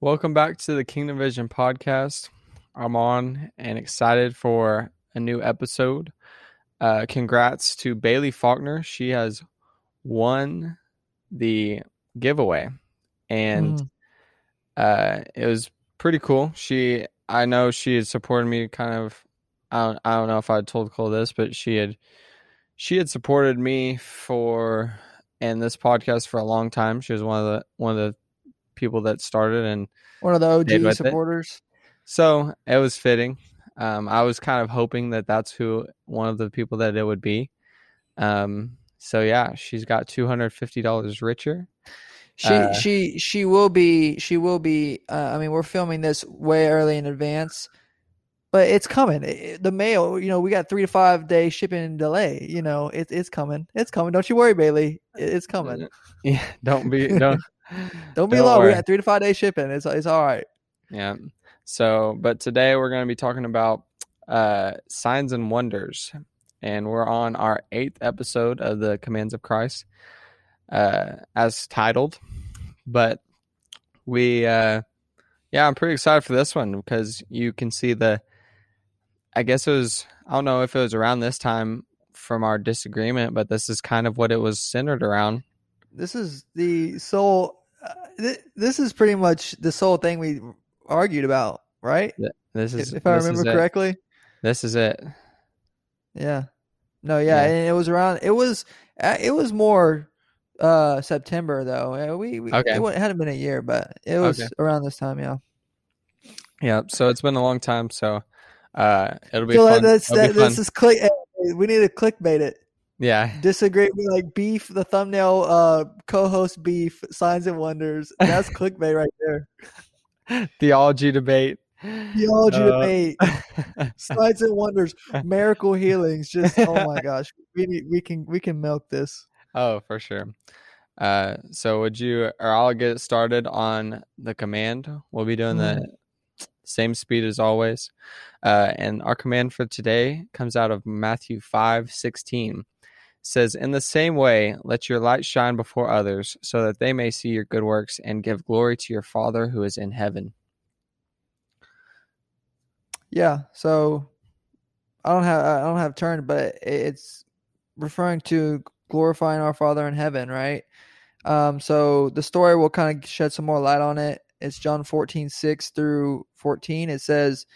Welcome back to the Kingdom Vision podcast. I'm on and excited for a new episode. Uh, congrats to Bailey Faulkner. She has won the giveaway, and Mm. uh, it was pretty cool. She, I know she had supported me. Kind of, I don't, I don't know if I told Cole this, but she had, she had supported me for and this podcast for a long time. She was one of the one of the people that started and One of the OG with it. supporters. so it was fitting. Um, I was kind of hoping that that's who one of the people that it would be. Um, so yeah, she's got two hundred fifty dollars richer. She Uh, she she will be she will be. Uh, I mean, we're filming this way early in advance, but it's coming. It- the mail, you know, we got three to five day shipping delay. You know, it, it's coming. It's coming. Don't you worry, Bailey. It, it's coming. Yeah, don't be don't Don't be don't long. We worry. got three to five day shipping. It's it's all right. Yeah. So, but today we're going to be talking about uh, signs and wonders, and we're on our eighth episode of the Commands of Christ, uh, as titled. But we, uh, yeah, I'm pretty excited for this one because you can see the. I guess it was. I don't know if it was around this time from our disagreement, but this is kind of what it was centered around. This is the sole. Uh, th- this is pretty much the sole thing we argued about, right? This is If, if I remember it. correctly. This is it. Yeah. No, yeah, Yeah. and it was around. It was uh, it was more uh September though. Uh, We, we Okay. it, hadn't been a year, but it was Okay. around this time. Yeah. Yeah, so it's been a long time, so uh it'll be So fun. that's It'll be that, this is click. We need to clickbait it. Yeah. Disagree. with like beef. The thumbnail. Uh, co-host beef. Signs and wonders. That's clickbait right there. Theology debate. Theology Uh, debate. Signs and wonders. Miracle healings. Just oh my gosh. We we can we can milk this. oh, for sure. Uh so would you or I'll get started on the command. We'll be doing the same speed as always. Uh and our command for today comes out of Matthew 5 16. Says, In the same way, let your light shine before others, so that they may see your good works and give glory to your Father who is in heaven. Yeah. So I don't have I don't have turned, but it's referring to glorifying our Father in heaven, right? Um, so the story will kind of shed some more light on it. It's John 14, 6 through 14. It says,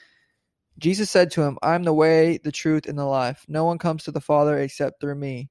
Jesus said to him, I'm the way, the truth, and the life. No one comes to the Father except through me.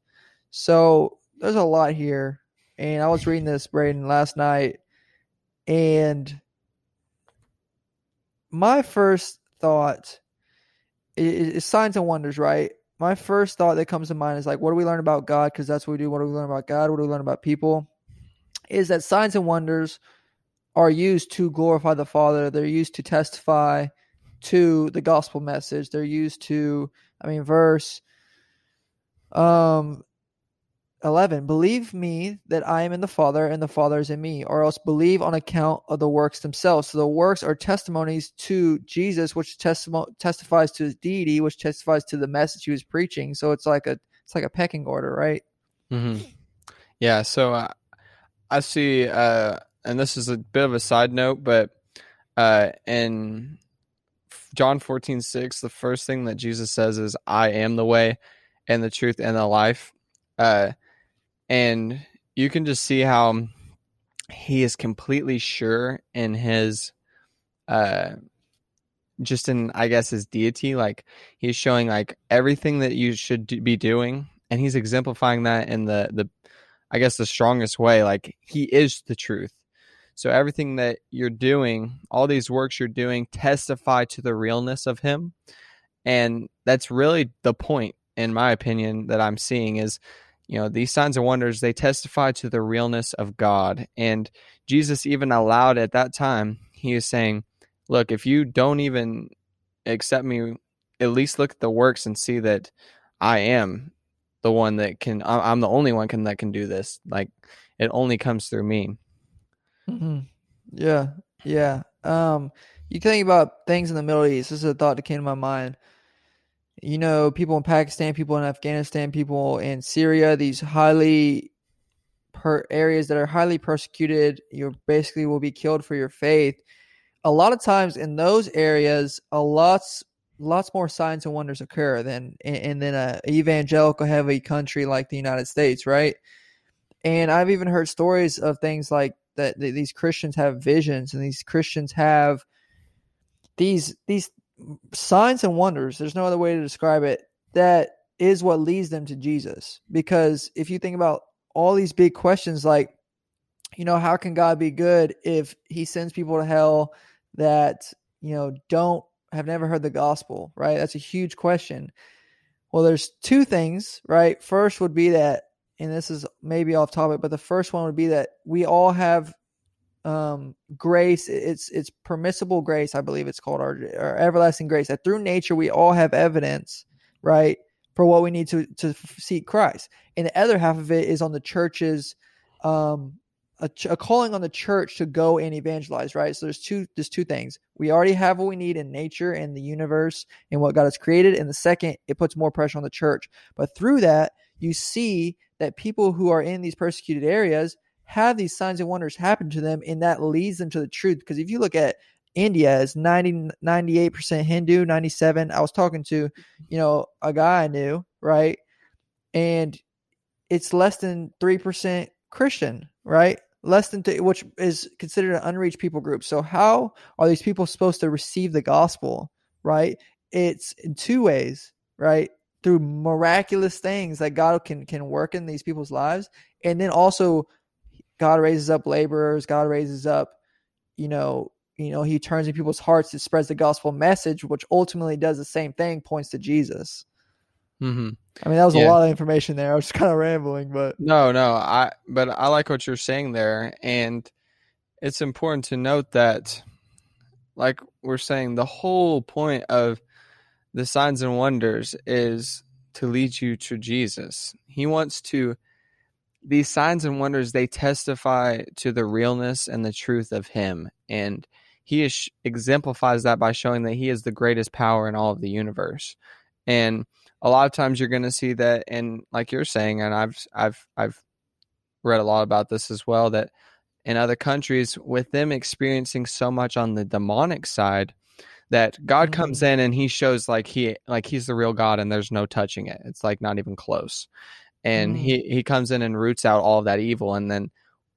So there's a lot here. And I was reading this, Braden, last night, and my first thought is, signs and wonders, right? My first thought that comes to mind is like, what do we learn about God? Because that's what we do. What do we learn about God? What do we learn about people? Is that signs and wonders are used to glorify the Father. They're used to testify to the gospel message. They're used to, I mean, verse um 11 believe me that i am in the father and the father is in me or else believe on account of the works themselves. So the works are testimonies to jesus which testifies to his deity which testifies to the message he was preaching. So it's like a it's like a pecking order right? Hmm Yeah, so uh, I see, uh, and this is a bit of a side note, but uh, in John fourteen six, the first thing that Jesus says is, I am the way and the truth and the life. Uh, and you can just see how he is completely sure in his uh, just in I guess his deity. Like he's showing like everything that you should do, be doing, and he's exemplifying that in the the I guess the strongest way. Like he is the truth. So everything that you're doing, all these works you're doing, testify to the realness of him, and that's really the point, in my opinion, that I'm seeing is. You know, these signs and wonders, they testify to the realness of God. And Jesus even allowed at that time, he is saying, look, if you don't even accept me, at least look at the works and see that I am the one that can. I'm the only one can that can do this. Like it only comes through me. Mm-hmm. Yeah, yeah. Um, you think about things in the Middle East. This is a thought that came to my mind. You know, people in Pakistan, people in Afghanistan, people in Syria. These highly per areas that are highly persecuted. You basically will be killed for your faith a lot of times in those areas, a lots lots more signs and wonders occur than in, than a evangelical heavy country like the United States, right? And I've even heard stories of things like that, that these Christians have visions and these Christians have these these signs and wonders. There's no other way to describe it. That is what leads them to Jesus. Because if you think about all these big questions like you know, how can God be good if he sends people to hell? that you know don't have never heard the gospel right that's a huge question well there's two things right first would be that and this is maybe off topic but the first one would be that we all have um grace it's it's permissible grace i believe it's called our, our everlasting grace that through nature we all have evidence right for what we need to to seek christ and the other half of it is on the church's um a, a, calling on the church to go and evangelize, right? So there's two there's two things. We already have what we need in nature and the universe and what God has created. And the second, it puts more pressure on the church. But through that, you see that people who are in these persecuted areas have these signs and wonders happen to them, and that leads them to the truth. Because if you look at India is 90, 98% Hindu, 97. I was talking to, you know, a guy I knew, right? And it's less than 3% Christian, right? less than two, which is considered an unreached people group. So how are these people supposed to receive the gospel? Right? It's in two ways, right? Through miraculous things that God can can work in these people's lives, and then also God raises up laborers. God raises up, you know, you know, He turns in people's hearts. It spreads the gospel message, which ultimately does the same thing, points to Jesus. Mm-hmm. I mean, that was yeah. a lot of information there. I was kind of rambling, but no, no, I but I like what you're saying there, and it's important to note that, like we're saying, the whole point of the signs and wonders is to lead you to Jesus. He wants to. These signs and wonders they testify to the realness and the truth of Him, and He is, exemplifies that by showing that He is the greatest power in all of the universe, and a lot of times you're going to see that and like you're saying and I've I've I've read a lot about this as well that in other countries with them experiencing so much on the demonic side that God mm-hmm. comes in and he shows like he like he's the real God and there's no touching it. It's like not even close. And mm-hmm. he he comes in and roots out all of that evil and then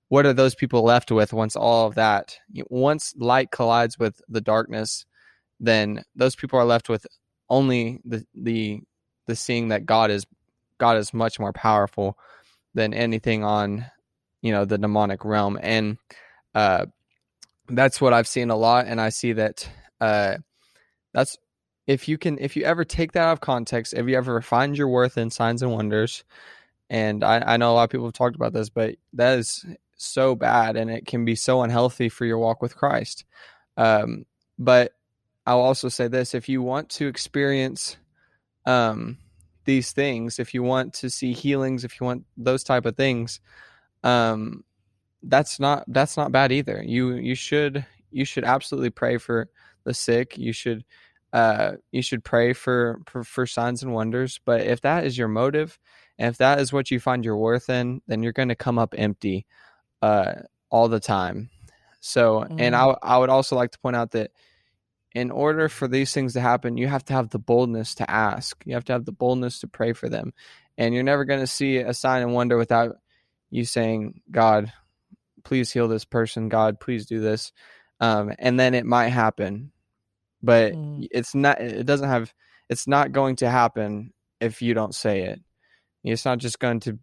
what are those people left with once all of that once light collides with the darkness then those people are left with only the the the seeing that God is God is much more powerful than anything on you know the demonic realm and uh that's what I've seen a lot and I see that uh that's if you can if you ever take that out of context if you ever find your worth in signs and wonders and I, I know a lot of people have talked about this but that is so bad and it can be so unhealthy for your walk with Christ um but I'll also say this if you want to experience um, these things, if you want to see healings, if you want those type of things, um, that's not that's not bad either. You you should you should absolutely pray for the sick. You should uh, you should pray for, for for signs and wonders. But if that is your motive, and if that is what you find your worth in, then you're going to come up empty uh, all the time. So, mm. and I I would also like to point out that in order for these things to happen, you have to have the boldness to ask. You have to have the boldness to pray for them. And you're never going to see a sign and wonder without you saying, God, please heal this person. God, please do this. Um, and then it might happen. But Mm. it's not. It doesn't have. It's not going to happen if you don't say it. It's not just going to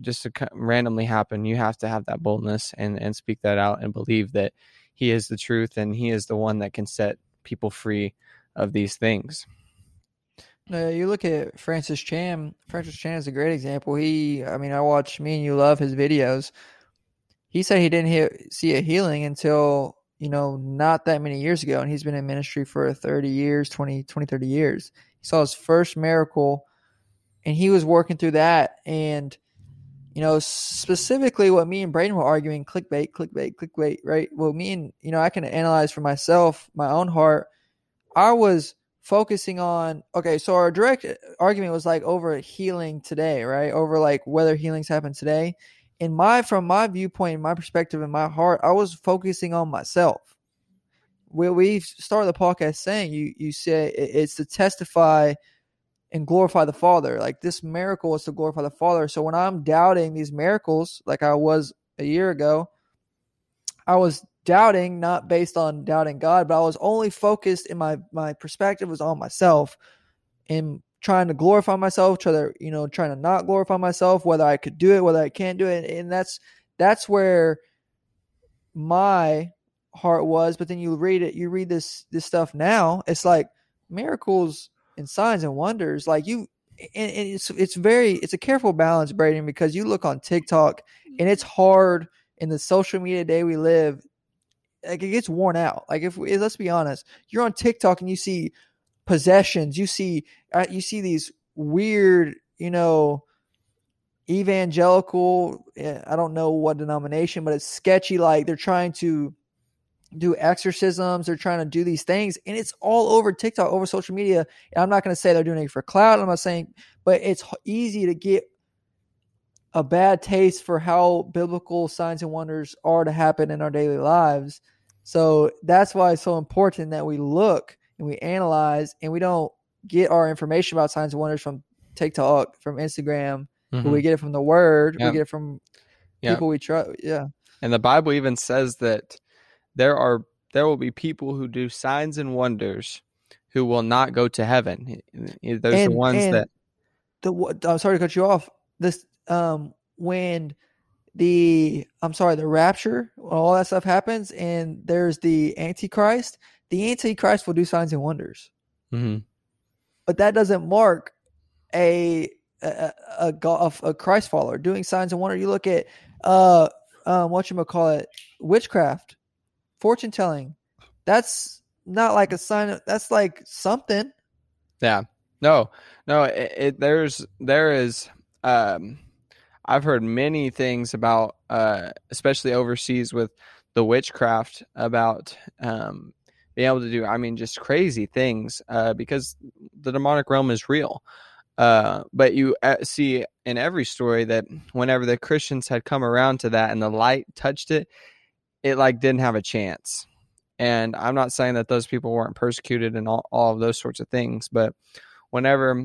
just to randomly happen. You have to have that boldness and and speak that out and believe that He is the truth and He is the one that can set people free of these things. No, you look at Francis Chan. Francis Chan is a great example. He, I mean, I watch Me and You Love his videos. He said he didn't he- see a healing until, you know, not that many years ago. And he's been in ministry for 30 years, 20, 20 30 years. He saw his first miracle and he was working through that. And, you know, specifically what me and Braden were arguing clickbait, clickbait, clickbait, right? Well, me and, you know, I can analyze for myself, my own heart. I was focusing on okay so our direct argument was like over healing today right over like whether healings happen today in my from my viewpoint in my perspective in my heart i was focusing on myself. We, we started the podcast saying you you say it's to testify and glorify the father. Like this miracle is to glorify the father. So when i'm doubting these miracles like i was a year ago i was doubting not based on doubting god but i was only focused in my my perspective was on myself and trying to glorify myself try to you know trying to not glorify myself whether i could do it whether i can't do it and that's that's where my heart was but then you read it you read this this stuff now it's like miracles and signs and wonders like you and, and it's it's very it's a careful balance braden because you look on tiktok and it's hard in the social media day we live like it gets worn out. Like if let's be honest, you're on TikTok and you see possessions, you see uh, you see these weird, you know, evangelical. eh, I don't know what denomination, but it's sketchy. Like they're trying to do exorcisms, they're trying to do these things, and it's all over TikTok, over social media. And I'm not going to say they're doing it for clout. I'm not saying, but it's easy to get a bad taste for how biblical signs and wonders are to happen in our daily lives. So that's why it's so important that we look and we analyze and we don't get our information about signs and wonders from TikTok, from Instagram, but we get it from the word, Yeah. we get it from Yeah. people we trust. Yeah. And the Bible even says that there are there will be people who do signs and wonders who will not go to heaven. There's the ones that the I'm sorry to cut you off. This um when the I'm sorry, the rapture, all that stuff happens, and there's the Antichrist. The Antichrist will do signs and wonders, Mhm. but that doesn't mark a a, a, go- a Christ follower doing signs and wonders. You look at uh um what you call it, witchcraft, fortune telling. That's not like a sign. Of, that's like something. Yeah. No, no, it, it there's there is um I've heard many things about uh especially overseas with the witchcraft about um being able to do I mean just crazy things uh because the demonic realm is real. Uh but you uh, see in every story that whenever the Christians had come around to that and the light touched it it like didn't have a chance. And I'm not saying that those people weren't persecuted and all, all of those sorts of things, but whenever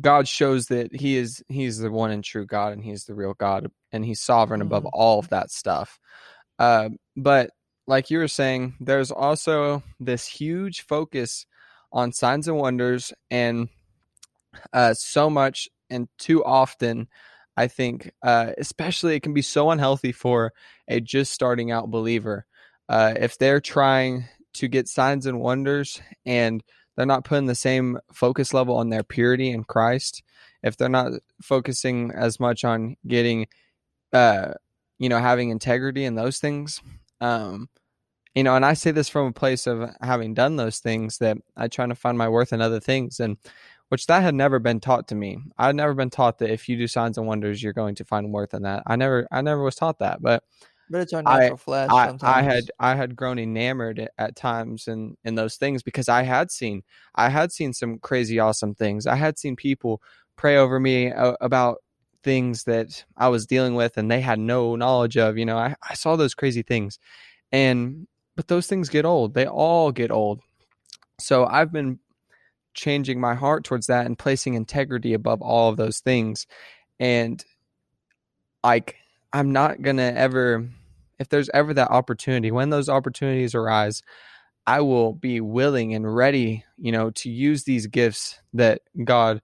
God shows that he is he's the one and true God and he's the real God and he's sovereign above Mhm. all of that stuff. Uh, but like you were saying, there's also this huge focus on signs and wonders and uh, so much and too often I think uh, especially it can be so unhealthy for a just starting out believer. Uh, if they're trying to get signs and wonders and they're not putting the same focus level on their purity in Christ, if they're not focusing as much on getting, uh, you know, having integrity in those things, um, you know, and I say this from a place of having done those things that I try to find my worth in other things, and which that had never been taught to me. I had never been taught that if you do signs and wonders, you're going to find worth in that. I never, I never was taught that, but But it's our I- natural flesh. I, sometimes. I had I had grown enamored at, times in in those things because I had seen I had seen some crazy awesome things. I had seen people pray over me about things that I was dealing with and they had no knowledge of. You know, I, I saw those crazy things, and but those things get old. They all get old. So I've been changing my heart towards that and placing integrity above all of those things, and like I'm not gonna ever if there's ever that opportunity, when those opportunities arise, I will be willing and ready, you know, to use these gifts that God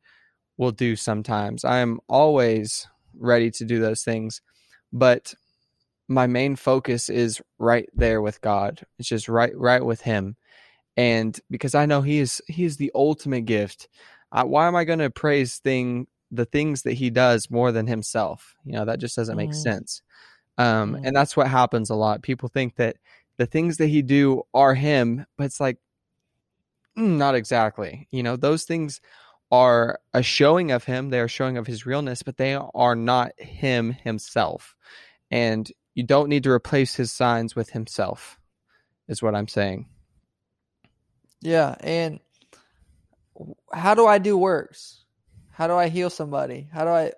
will do sometimes. I am always ready to do those things, but my main focus is right there with God. It's just right right with him. And because I know he is he is the ultimate gift. I, why am I going to praise thing the things that he does more than himself? You know, that just doesn't make Mhm. sense. Um, Mhm. and that's what happens a lot. People think that the things that he do are him, but it's like mm, not exactly. You know, those things are a showing of him. They are showing of his realness, but they are not him himself. And you don't need to replace his signs with himself, is what I'm saying. Yeah, and how do I do works? How do I heal somebody? How do I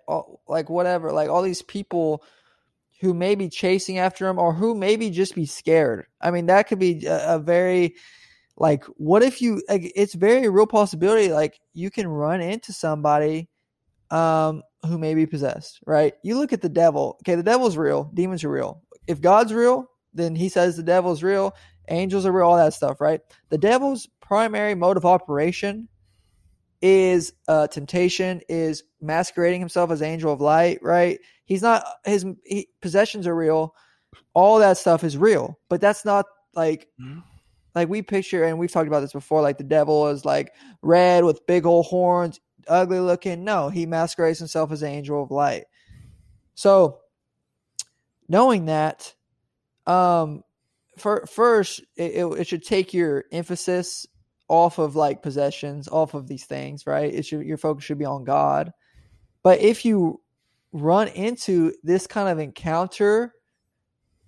like whatever? Like all these people who may be chasing after him or who maybe just be scared. I mean, that could be a, a very like what if you like it's very real possibility like you can run into somebody um who may be possessed, right? You look at the devil. Okay, the devil's real, demons are real. If God's real, then he says the devil's real, angels are real, all that stuff, right? The devil's primary mode of operation is uh, temptation, is masquerading himself as angel of light, right? He's not his he, possessions are real, all that stuff is real, but that's not like Mhm. Like we picture and we've talked about this before. Like the devil is like red with big old horns, ugly looking. No, he masquerades himself as an angel of light. So knowing that, um, for first it, it, it should take your emphasis off of like possessions, off of these things, right? It should your focus should be on God. But if you run into this kind of encounter,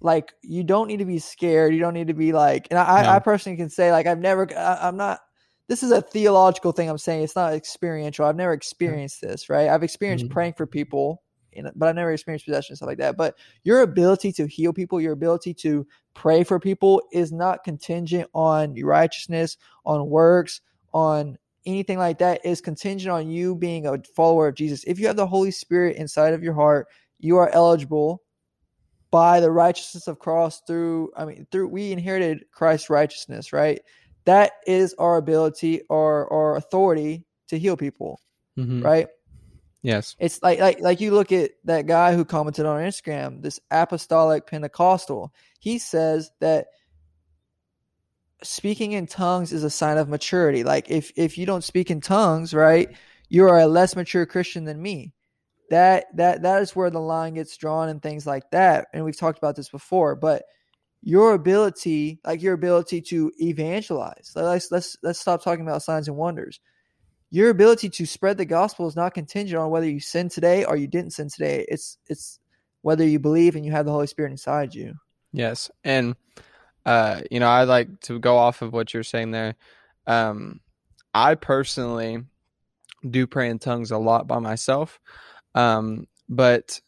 like you don't need to be scared. You don't need to be like, and I, No. I personally can say like I've never, I, I'm not. This is a theological thing I'm saying. It's not experiential. I've never experienced this, right? I've experienced Mhm. praying for people, in, but I've never experienced possession and stuff like that. But your ability to heal people, your ability to pray for people is not contingent on your righteousness, on works, on anything like that. Is contingent on you being a follower of Jesus. If you have the Holy Spirit inside of your heart, you are eligible by the righteousness of cross through I mean through we inherited Christ's righteousness, right? That is our ability or our authority to heal people, Mhm. right? Yes. It's like like like you look at that guy who commented on Instagram, this apostolic Pentecostal. He says that speaking in tongues is a sign of maturity. Like if if you don't speak in tongues, right, you are a less mature Christian than me. That that that is where the line gets drawn and things like that. And we've talked about this before, but your ability, like your ability to evangelize. Let's let's let's stop talking about signs and wonders. Your ability to spread the gospel is not contingent on whether you sin today or you didn't sin today. It's it's whether you believe and you have the Holy Spirit inside you. Yes. And uh, you know, I like to go off of what you're saying there. Um, I personally do pray in tongues a lot by myself. Um, but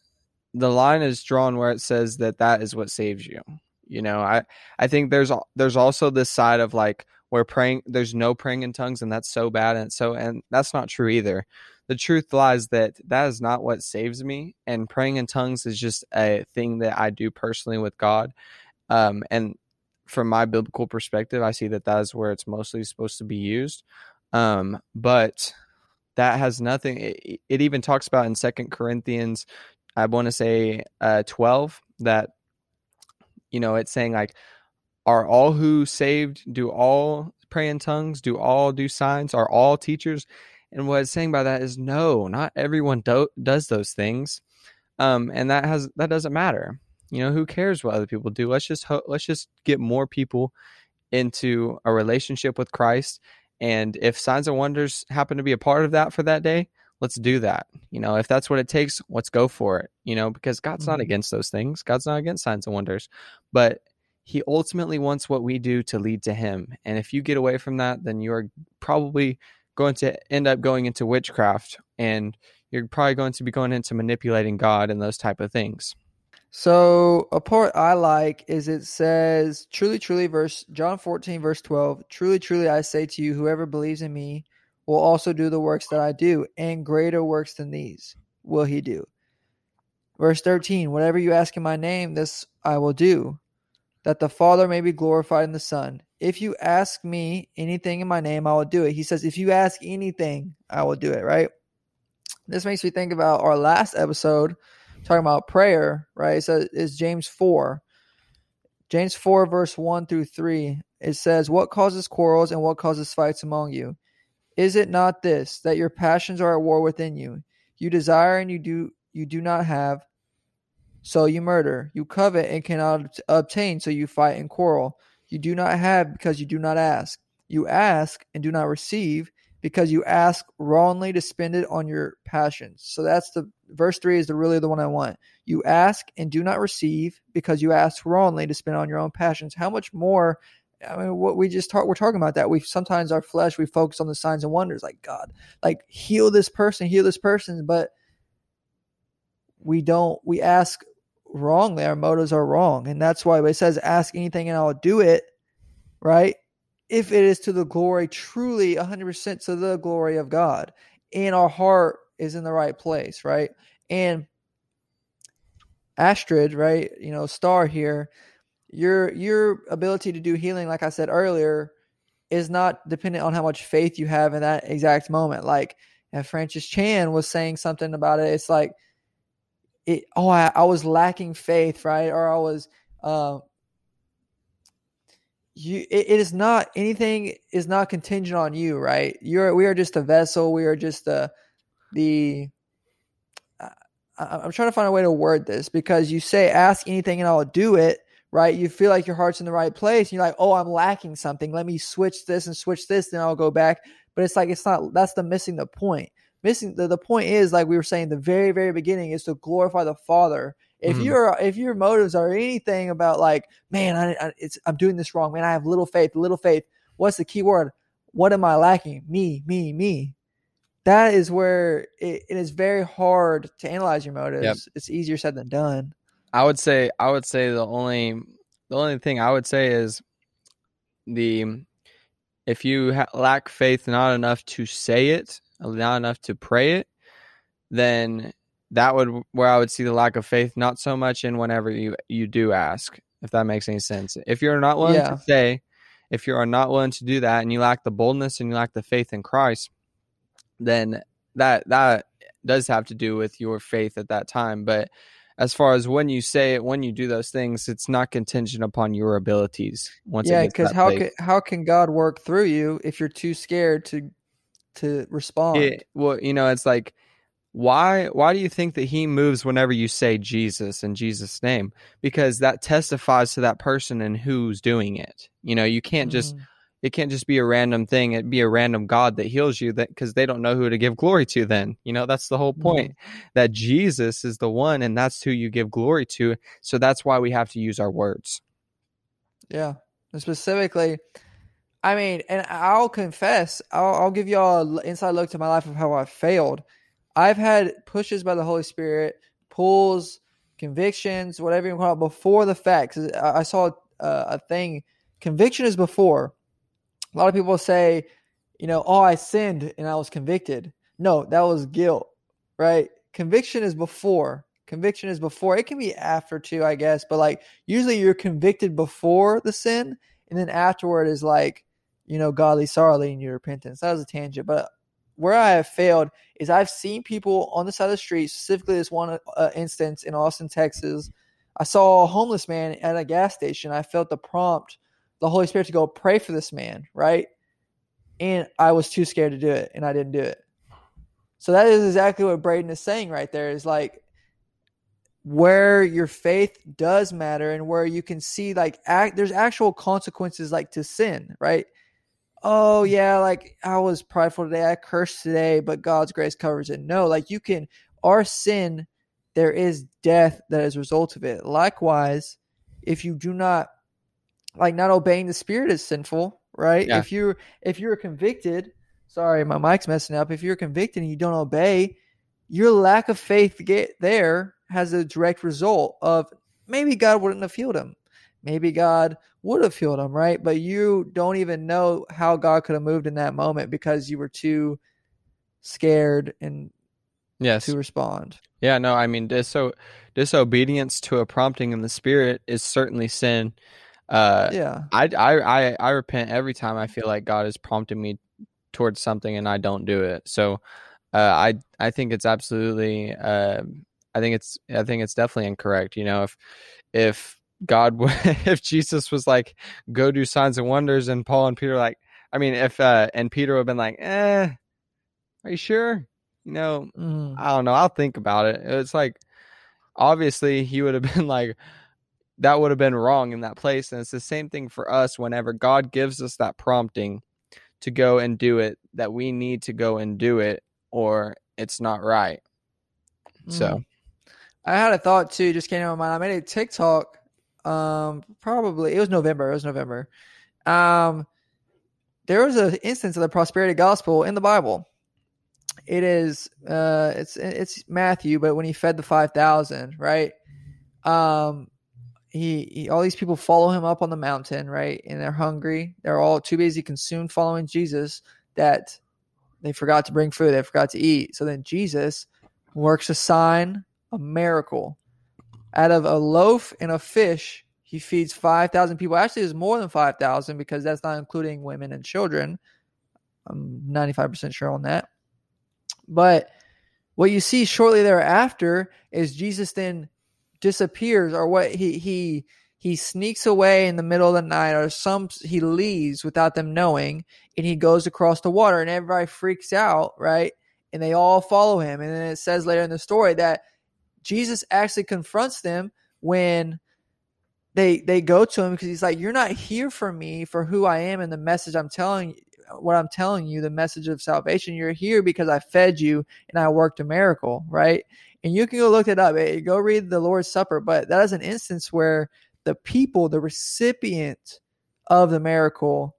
the line is drawn where it says that that is what saves you. You know, I I think there's there's also this side of like where praying there's no praying in tongues and that's so bad and so and that's not true either. The truth lies that that is not what saves me and praying in tongues is just a thing that I do personally with God. Um, and from my biblical perspective, I see that that is where it's mostly supposed to be used. Um, but that has nothing. It, it even talks about in Second Corinthians, I want to say uh, twelve that you know it's saying like, are all who saved do all pray in tongues? Do all do signs? Are all teachers? And what it's saying by that is no, not everyone do- does those things, um, and that has that doesn't matter. You know, who cares what other people do? Let's just ho- let's just get more people into a relationship with Christ. And if signs and wonders happen to be a part of that for that day, let's do that. You know, if that's what it takes, let's go for it. You know, because God's not Mhm. against those things. God's not against signs and wonders, but He ultimately wants what we do to lead to Him. And if you get away from that, then you are probably going to end up going into witchcraft, and you're probably going to be going into manipulating God and those type of things. So a part I like is it says, "Truly, truly," verse John fourteen, verse twelve. Truly, truly, I say to you, whoever believes in me will also do the works that I do, and greater works than these will he do. Verse thirteen: Whatever you ask in my name, this I will do, that the Father may be glorified in the Son. If you ask me anything in my name, I will do it. He says, if you ask anything, I will do it, right? This makes me think about our last episode talking about prayer, right? So it's James 4. James 4, verse 1 through 3. It says, What causes quarrels and what causes fights among you? Is it not this, that your passions are at war within you? You desire and you do you do not have, so you murder. You covet and cannot obtain, so you fight and quarrel. You do not have because you do not ask. You ask and do not receive because you ask wrongly to spend it on your passions. So that's the verse 3 is the really the one I want. You ask and do not receive because you ask wrongly to spend on your own passions. How much more I mean, what we just talk, we're talking about that. We sometimes our flesh, we focus on the signs and wonders, like God, like heal this person, heal this person, but we don't. We ask wrongly. Our motives are wrong, and that's why it says, "Ask anything, and I'll do it." Right? If it is to the glory, truly, hundred percent to the glory of God, and our heart is in the right place, right? And Astrid, right? You know, star here your your ability to do healing, like I said earlier, is not dependent on how much faith you have in that exact moment. Like and Francis Chan was saying something about it. It's like it oh I, I was lacking faith, right? Or I was uh, you it, it is not anything is not contingent on you, right? You're we are just a vessel, we are just the the uh, I'm trying to find a way to word this because you say ask anything and I'll do it right? You feel like your heart's in the right place. you're like, oh, I'm lacking something. Let me switch this and switch this, then I'll go back. But it's like it's not. That's the missing the point. Missing the, the point is like we were saying the very very beginning is to glorify the Father. If mm. your if your motives are anything about like, man, I, I, it's I'm doing this wrong, man. I have little faith, little faith. What's the key word? What am I lacking? Me, me, me. That is where it, it is very hard to analyze your motives. Yep. It's easier said than done. I would say I would say the only the only thing I would say is the if you ha- lack faith not enough to say it, not enough to pray it, then that would where I would see the lack of faith not so much in whenever you you do ask, if that makes any sense. If you're not willing yeah. to say, if you are not willing to do that and you lack the boldness and you lack the faith in Christ, then that that does have to do with your faith at that time, but as far as when you say it, when you do those things, it's not contingent upon your abilities. Once yeah, because how can how can God work through you if you're too scared to to respond? It, well, you know, it's like why why do you think that He moves whenever you say Jesus in Jesus' name? Because that testifies to that person and who's doing it. You know, you can't just mm it can't just be a random thing it'd be a random god that heals you that because they don't know who to give glory to then you know that's the whole mm-hmm. point mm-hmm. that jesus is the one and that's who you give glory to so that's why we have to use our words yeah and specifically i mean and i'll confess i'll, I'll give y'all an inside look to my life of how i failed i've had pushes by the holy spirit pulls convictions whatever you call it before the facts i, saw uh, a thing conviction is before a lot of people say, you know, oh, I sinned and I was convicted. No, that was guilt, right? Conviction is before. Conviction is before. It can be after too, I guess, but like usually you're convicted before the sin, and then afterward is like, you know, godly sorrow leading your repentance. That was a tangent, but where I have failed is I've seen people on the side of the street, specifically this one uh, instance in Austin, Texas. I saw a homeless man at a gas station. I felt the prompt the Holy Spirit to go pray for this man, right? And I was too scared to do it, and I didn't do it. So that is exactly what Braden is saying right there is like where your faith does matter and where you can see like act there's actual consequences like to sin, right? Oh yeah, like I was prideful today, I cursed today, but God's grace covers it. No, like you can our sin there is death that is a result of it. Likewise, if you do not like not obeying the spirit is sinful, right? Yeah. If you're if you're convicted, sorry, my mic's messing up. If you're convicted and you don't obey, your lack of faith get there has a direct result of maybe God wouldn't have healed him. Maybe God would have healed him, right? But you don't even know how God could have moved in that moment because you were too scared and yes to respond. Yeah, no, I mean, diso- disobedience to a prompting in the spirit is certainly sin Uh, yeah. I, I I I repent every time I feel like God is prompting me towards something and I don't do it. So uh, I I think it's absolutely uh, I think it's I think it's definitely incorrect. You know, if if God if Jesus was like go do signs and wonders and Paul and Peter like I mean if uh, and Peter would have been like eh are you sure you know Mhm. I don't know I'll think about it. It's like obviously he would have been like that would have been wrong in that place and it's the same thing for us whenever God gives us that prompting to go and do it that we need to go and do it or it's not right. So Mhm. I had a thought too, just came to my mind. I made a TikTok. Um, probably it was November. It was November. Um, there was an instance of the prosperity gospel in the Bible. It is, uh, it's it's Matthew, but when he fed the five thousand, right? Um, he, he all these people follow him up on the mountain, right? And they're hungry. They're all too busy consumed following Jesus that they forgot to bring food. They forgot to eat. So then Jesus works a sign, a miracle. Out of a loaf and a fish, he feeds 5,000 people. Actually, it's more than 5,000 because that's not including women and children. I'm 95% sure on that. But what you see shortly thereafter is Jesus then disappears or what he he he sneaks away in the middle of the night or some he leaves without them knowing and he goes across the water and everybody freaks out, right? And they all follow him. And then it says later in the story that Jesus actually confronts them when they they go to him because he's like, You're not here for me for who I am and the message I'm telling what I'm telling you, the message of salvation. You're here because I fed you and I worked a miracle, right? And you can go look it up. Eh, Go read the Lord's Supper. But that is an instance where the people, the recipient of the miracle,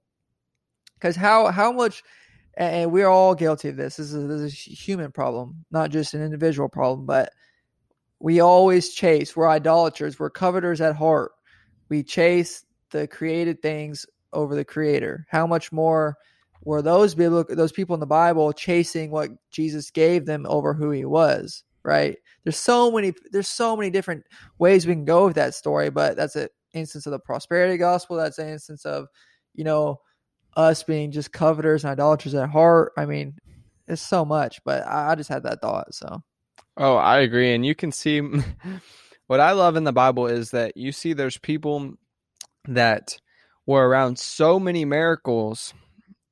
because how how much and we're all guilty of this. This is, this is a human problem, not just an individual problem, but we always chase. We're idolaters. We're coveters at heart. We chase the created things over the creator. How much more were those biblical, those people in the Bible chasing what Jesus gave them over who he was, right? There's so many there's so many different ways we can go with that story, but that's an instance of the prosperity gospel. That's an instance of, you know, us being just coveters and idolaters at heart. I mean, it's so much, but I, I just had that thought. So Oh, I agree. And you can see what I love in the Bible is that you see there's people that were around so many miracles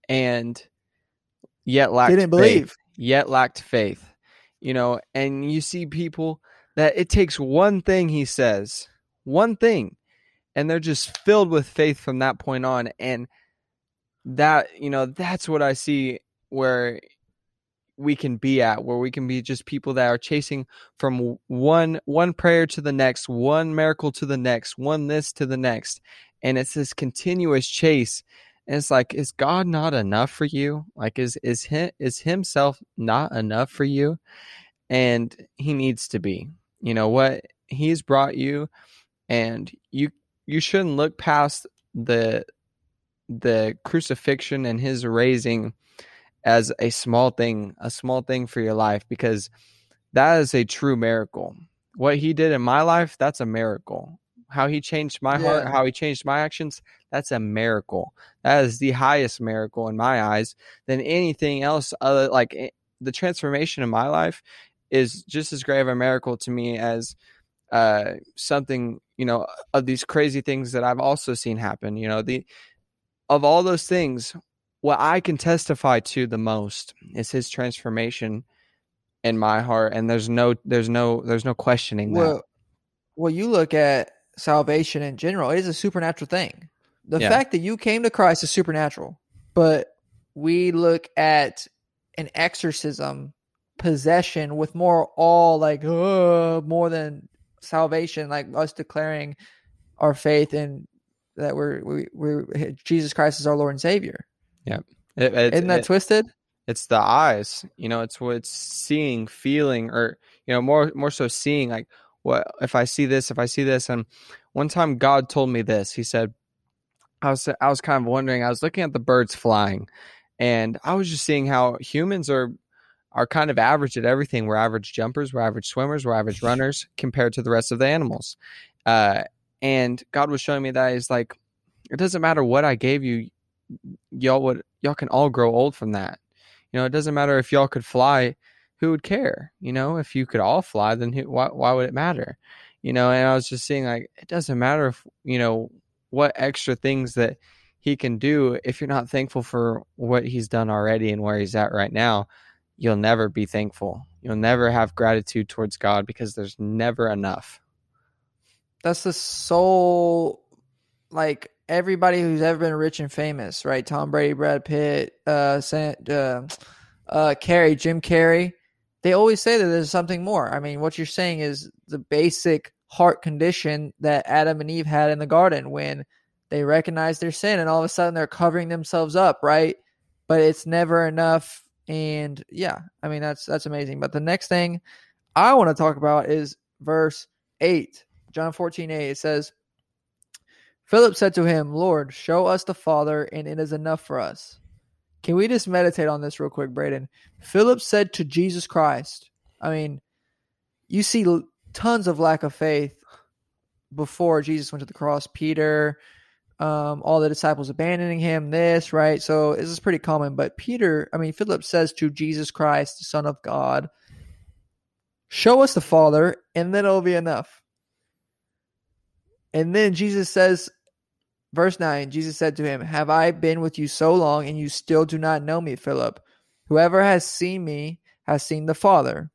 and yet lacked didn't faith, believe. yet lacked faith. You know, and you see people that it takes one thing he says, one thing, and they're just filled with faith from that point on. And that, you know, that's what I see where we can be at where we can be just people that are chasing from one one prayer to the next one miracle to the next one this to the next. And it's this continuous chase. And it's like is god not enough for you? Like is is him is himself not enough for you? And he needs to be. You know what? He's brought you and you you shouldn't look past the the crucifixion and his raising as a small thing, a small thing for your life, because that is a true miracle. What he did in my life, that's a miracle. How he changed my heart, how he changed my actions, that's a miracle. That is the highest miracle in my eyes than anything else. Other like eh, the transformation in my life is just as great of a miracle to me as uh, something you know of these crazy things that I've also seen happen. You know the of all those things, what I can testify to the most is his transformation in my heart, and there's no, there's no, there's no questioning that. Well, well, you look at salvation in general; it is a supernatural thing. The Yeah. fact that you came to Christ is supernatural, but we look at an exorcism, possession with more all like uh, more than salvation, like us declaring our faith in that we're we, we're Jesus Christ is our Lord and Savior. It- it's, Isn't that it- twisted? it's the eyes, you know, it's what it's seeing, feeling, or you know, more, more so seeing. Like, what if I see this? If I see this, and one time God told me this. He said, I was, I was kind of wondering. I was looking at the birds flying, and I was just seeing how humans are are kind of average at everything. We're average jumpers, we're average swimmers, we're average runners compared to the rest of the animals. Uh, and God was showing me that He's like, it doesn't matter what I gave you. Y'all would y'all can all grow old from that. You know, it doesn't matter if y'all could fly. Who would care? You know, if you could all fly, then who, why why would it matter? You know, and I was just saying like it doesn't matter if you know what extra things that he can do if you're not thankful for what he's done already and where he's at right now you'll never be thankful you'll never have gratitude towards god because there's never enough that's the soul like everybody who's ever been rich and famous right tom brady brad pitt uh, uh, uh carey jim carrey they always say that there's something more i mean what you're saying is the basic heart condition that adam and eve had in the garden when they recognize their sin and all of a sudden they're covering themselves up, right? But it's never enough. And yeah, I mean that's that's amazing. But the next thing I want to talk about is verse 8. John 14, 8. It says, Philip said to him, Lord, show us the Father, and it is enough for us. Can we just meditate on this real quick, Braden? Philip said to Jesus Christ, I mean, you see tons of lack of faith before Jesus went to the cross. Peter, um, all the disciples abandoning him, this, right? So this is pretty common. But Peter, I mean, Philip says to Jesus Christ, the Son of God, show us the Father, and then it'll be enough. And then Jesus says, verse 9, Jesus said to him, Have I been with you so long, and you still do not know me, Philip? Whoever has seen me has seen the Father.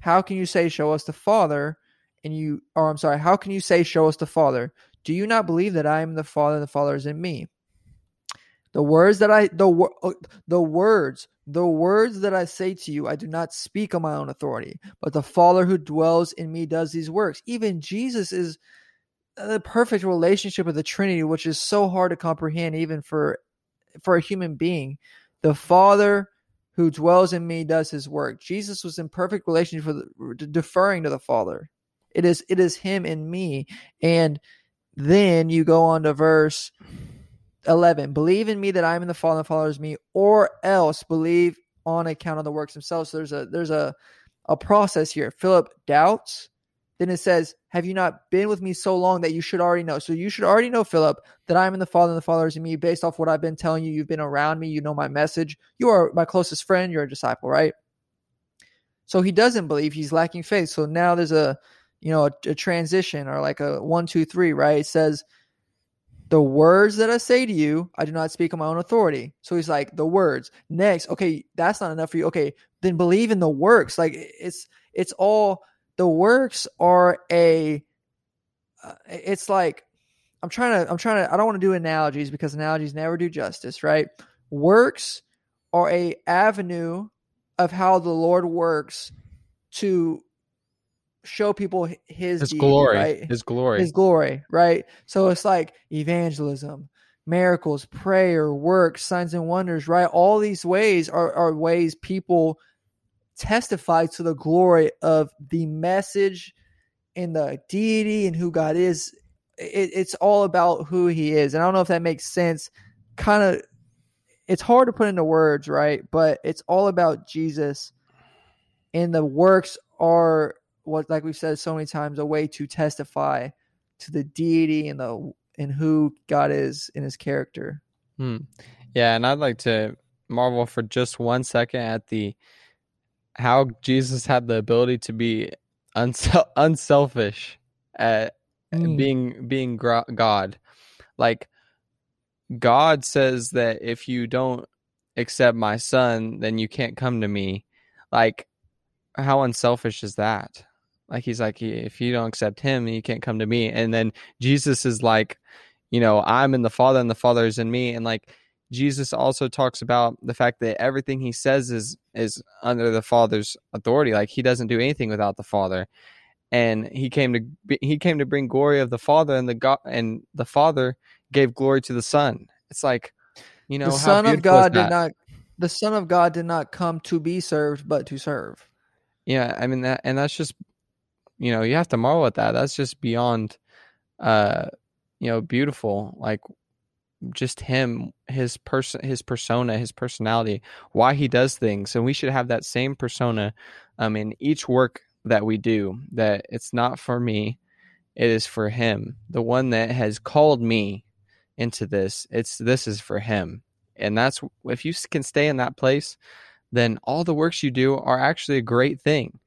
How can you say, Show us the Father? And you, or I'm sorry, how can you say, Show us the Father? Do you not believe that I am the Father and the Father is in me? The words that I the uh, the words the words that I say to you I do not speak on my own authority, but the Father who dwells in me does these works. Even Jesus is the perfect relationship of the Trinity, which is so hard to comprehend even for for a human being. The Father who dwells in me does his work. Jesus was in perfect relationship with deferring to the Father. It is it is him in me and then you go on to verse 11 believe in me that i'm in the father and the father is me or else believe on account of the works themselves so there's a there's a a process here philip doubts then it says have you not been with me so long that you should already know so you should already know philip that i'm in the father and the father is in me based off what i've been telling you you've been around me you know my message you are my closest friend you're a disciple right so he doesn't believe he's lacking faith so now there's a you know, a, a transition or like a one, two, three, right? It says, the words that I say to you, I do not speak on my own authority. So he's like, the words. Next, okay, that's not enough for you. Okay, then believe in the works. Like it's it's all the works are a. Uh, it's like I'm trying to I'm trying to I don't want to do analogies because analogies never do justice, right? Works are a avenue of how the Lord works to show people his, his deity, glory, right? his glory, his glory, right? So it's like evangelism, miracles, prayer, works, signs and wonders, right? All these ways are, are ways people testify to the glory of the message and the deity and who God is. It, it's all about who He is, and I don't know if that makes sense. Kind of, it's hard to put into words, right? But it's all about Jesus, and the works are what like we've said so many times, a way to testify to the deity and the and who God is in his character. Hmm. Yeah, and I'd like to marvel for just one second at the how Jesus had the ability to be unsel- unselfish at mm. being being God. Like God says that if you don't accept my son, then you can't come to me. Like how unselfish is that? Like he's like, if you don't accept him, you can't come to me. And then Jesus is like, you know, I'm in the Father and the Father is in me. And like Jesus also talks about the fact that everything he says is is under the Father's authority. Like he doesn't do anything without the Father. And he came to he came to bring glory of the Father, and the God and the Father gave glory to the Son. It's like, you know, the Son of God did not. The Son of God did not come to be served, but to serve. Yeah, I mean that, and that's just you know, you have to marvel at that. That's just beyond, uh, you know, beautiful. Like just him, his person, his persona, his personality, why he does things, and we should have that same persona, um, in each work that we do. That it's not for me, it is for him, the one that has called me into this. It's this is for him. And that's if you can stay in that place, then all the works you do are actually a great thing.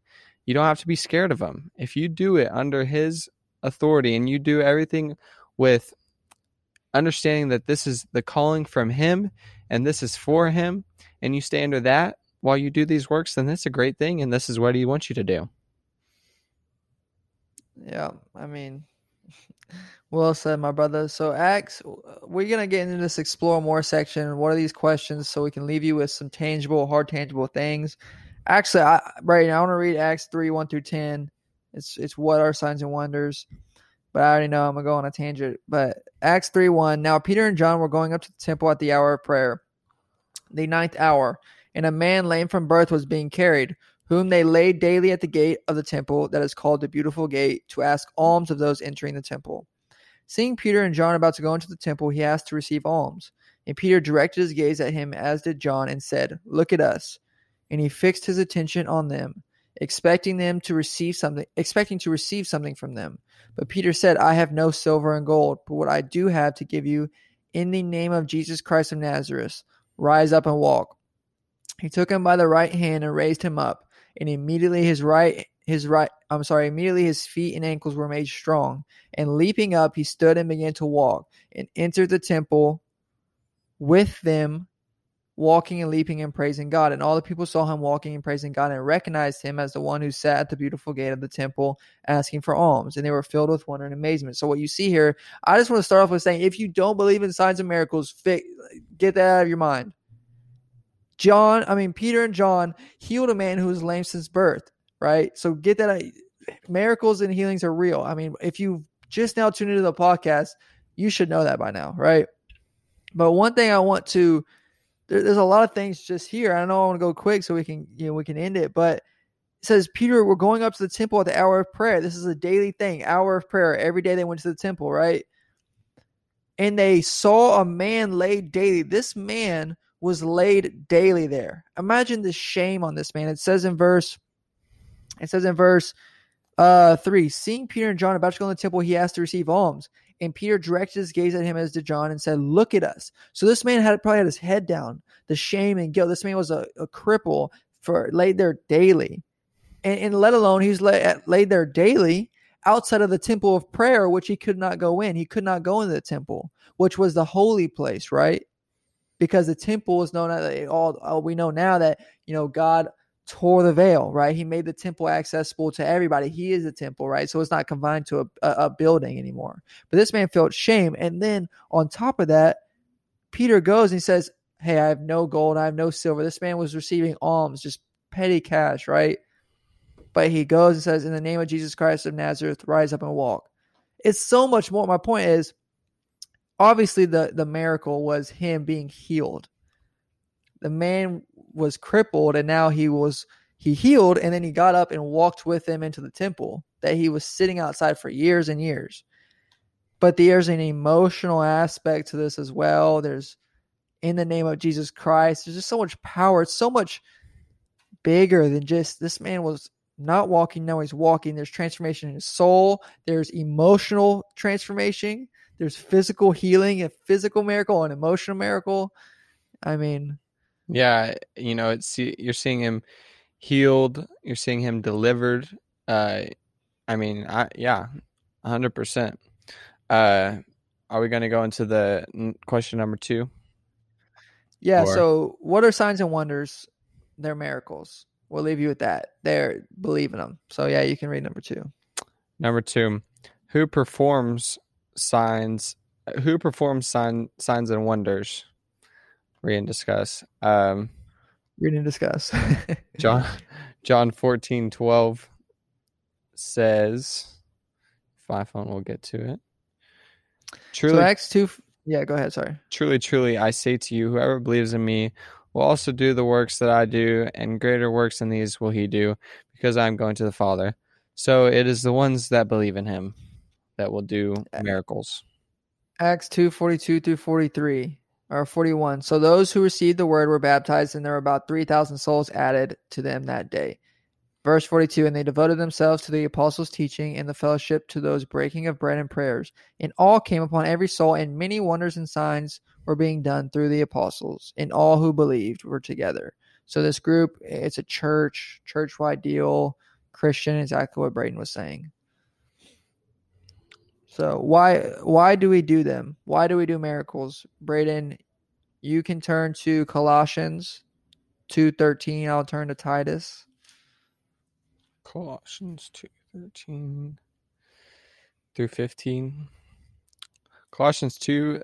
You don't have to be scared of them. If you do it under his authority and you do everything with understanding that this is the calling from him and this is for him and you stay under that while you do these works, then that's a great thing and this is what he wants you to do. Yeah, I mean, well said, my brother. So, Acts, we're gonna get into this explore more section. What are these questions so we can leave you with some tangible, hard, tangible things? Actually, I, right now I want to read Acts three one through ten. It's it's what are signs and wonders, but I already know I'm gonna go on a tangent. But Acts three one. Now Peter and John were going up to the temple at the hour of prayer, the ninth hour, and a man lame from birth was being carried whom they laid daily at the gate of the temple that is called the Beautiful Gate, to ask alms of those entering the temple. Seeing Peter and John about to go into the temple, he asked to receive alms. And Peter directed his gaze at him, as did John, and said, Look at us. And he fixed his attention on them, expecting them to receive something, expecting to receive something from them. But Peter said, I have no silver and gold, but what I do have to give you, in the name of Jesus Christ of Nazareth, rise up and walk. He took him by the right hand and raised him up and immediately his right his right I'm sorry, immediately his feet and ankles were made strong. And leaping up, he stood and began to walk and entered the temple with them, walking and leaping and praising God. And all the people saw him walking and praising God and recognized him as the one who sat at the beautiful gate of the temple asking for alms. And they were filled with wonder and amazement. So, what you see here, I just want to start off with saying if you don't believe in signs and miracles, get that out of your mind. John, I mean, Peter and John healed a man who was lame since birth, right? So get that. Miracles and healings are real. I mean, if you just now tuned into the podcast, you should know that by now, right? But one thing I want to, there, there's a lot of things just here. I know I want to go quick so we can, you know, we can end it. But it says, Peter, we're going up to the temple at the hour of prayer. This is a daily thing, hour of prayer. Every day they went to the temple, right? And they saw a man laid daily. This man was laid daily there. Imagine the shame on this man. It says in verse, it says in verse uh three, seeing Peter and John about to go in the temple, he asked to receive alms. And Peter directed his gaze at him as to John and said, Look at us. So this man had probably had his head down, the shame and guilt. This man was a, a cripple for laid there daily. And, and let alone he's was laid, there daily outside of the temple of prayer, which he could not go in. He could not go into the temple, which was the holy place, right? because the temple is known all, all we know now that you know God tore the veil, right? He made the temple accessible to everybody. He is the temple, right? So it's not confined to a, a, a, building anymore. But this man felt shame. And then on top of that, Peter goes and he says, Hey, I have no gold. I have no silver. This man was receiving alms, just petty cash, right? But he goes and says, In the name of Jesus Christ of Nazareth, rise up and walk. It's so much more. My point is, obviously the the miracle was him being healed. The man was crippled and now he was he healed and then he got up and walked with them into the temple that he was sitting outside for years and years. But there's an emotional aspect to this as well. There's in the name of Jesus Christ. There's just so much power. It's so much bigger than just this man was not walking, now he's walking. There's transformation in his soul, there's emotional transformation, there's physical healing, a physical miracle, an emotional miracle. I mean, yeah, you know, it's you're seeing him healed, you're seeing him delivered. Uh, I mean, I yeah, hundred percent. Uh, are we going to go into the question number two? Yeah. Or... So, what are signs and wonders? They're miracles. We'll leave you with that. They're believing them. So, yeah, you can read number two. Number two, who performs signs who performs sign signs and wonders read and discuss. Um read and discuss. John john 14 12 says if my phone will get to it. Truly so acts 2 yeah go ahead sorry. Truly truly i say to you whoever believes in me will also do the works that i do and greater works than these will he do because i am going to the father. So it is the ones that believe in him that will do miracles. Acts 2 42 through 43 or 41. So those who received the word were baptized, and there were about 3,000 souls added to them that day. Verse 42 And they devoted themselves to the apostles' teaching and the fellowship to those breaking of bread and prayers. And all came upon every soul, and many wonders and signs were being done through the apostles. And all who believed were together. So this group, it's a church, church wide deal, Christian, exactly what Braden was saying. So why why do we do them? Why do we do miracles? Braden, you can turn to Colossians two thirteen. I'll turn to Titus. Colossians two thirteen through fifteen. Colossians two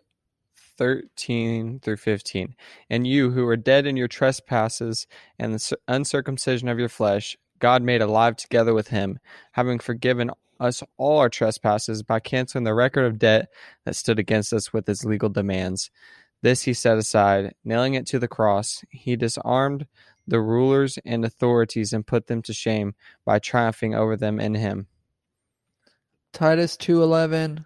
thirteen through fifteen. And you who are dead in your trespasses and the uncircumcision of your flesh, God made alive together with him, having forgiven us all our trespasses by canceling the record of debt that stood against us with its legal demands. This he set aside, nailing it to the cross. He disarmed the rulers and authorities and put them to shame by triumphing over them in him. Titus 2:11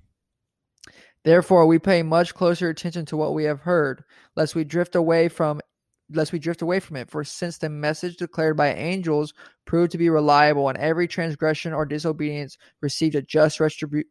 Therefore we pay much closer attention to what we have heard, lest we drift away from lest we drift away from it. For since the message declared by angels proved to be reliable, and every transgression or disobedience received a just retribu-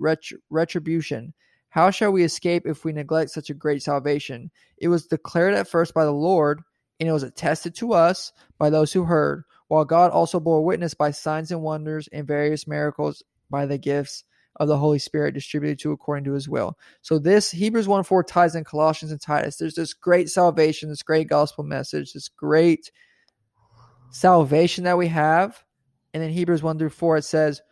retribution, how shall we escape if we neglect such a great salvation? It was declared at first by the Lord, and it was attested to us by those who heard, while God also bore witness by signs and wonders and various miracles by the gifts of the Holy Spirit distributed to according to his will. So this Hebrews 1 4 ties in Colossians and Titus. There's this great salvation, this great gospel message, this great salvation that we have. And then Hebrews 1 through 4, it says,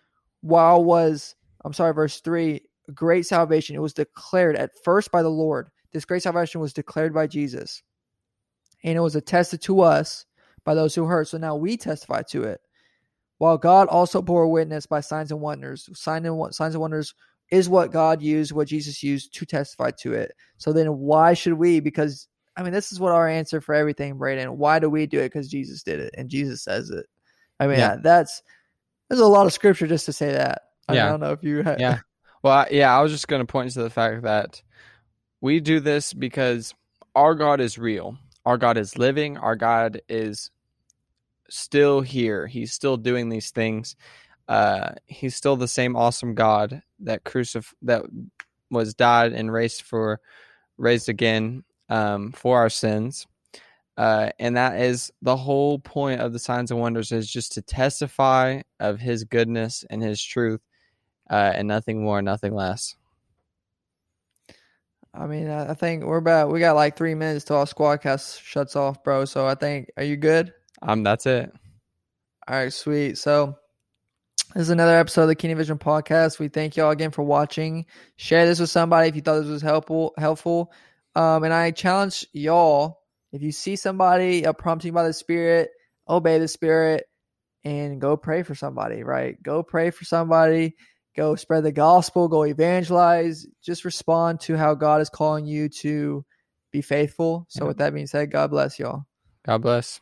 while was, I'm sorry, verse 3, great salvation, it was declared at first by the Lord. This great salvation was declared by Jesus and it was attested to us by those who heard. So now we testify to it. While God also bore witness by signs and wonders, signs and, signs and wonders is what God used, what Jesus used to testify to it. So then why should we? Because I mean, this is what our answer for everything, Braden. Why do we do it? Because Jesus did it, and Jesus says it. I mean, yeah. that's there's a lot of scripture just to say that. I, yeah. I don't know if you. Have, yeah. Well, yeah, I was just going to point to the fact that we do this because our God is real our God is living, our God is still here. He's still doing these things. Uh, he's still the same awesome God that crucif- that was died and raised for raised again um, for our sins. Uh, and that is the whole point of the signs and wonders is just to testify of his goodness and his truth uh, and nothing more nothing less I mean, I think we're about we got like three minutes till our squadcast shuts off, bro. So I think are you good? Um, that's it. All right, sweet. So this is another episode of the Kingdom Vision podcast. We thank y'all again for watching. Share this with somebody if you thought this was helpful. Helpful. Um, and I challenge y'all if you see somebody a prompting by the Spirit, obey the Spirit and go pray for somebody. Right? Go pray for somebody go spread the gospel, go evangelize, just respond to how God is calling you to be faithful. So, with that being said, God bless y'all. God bless.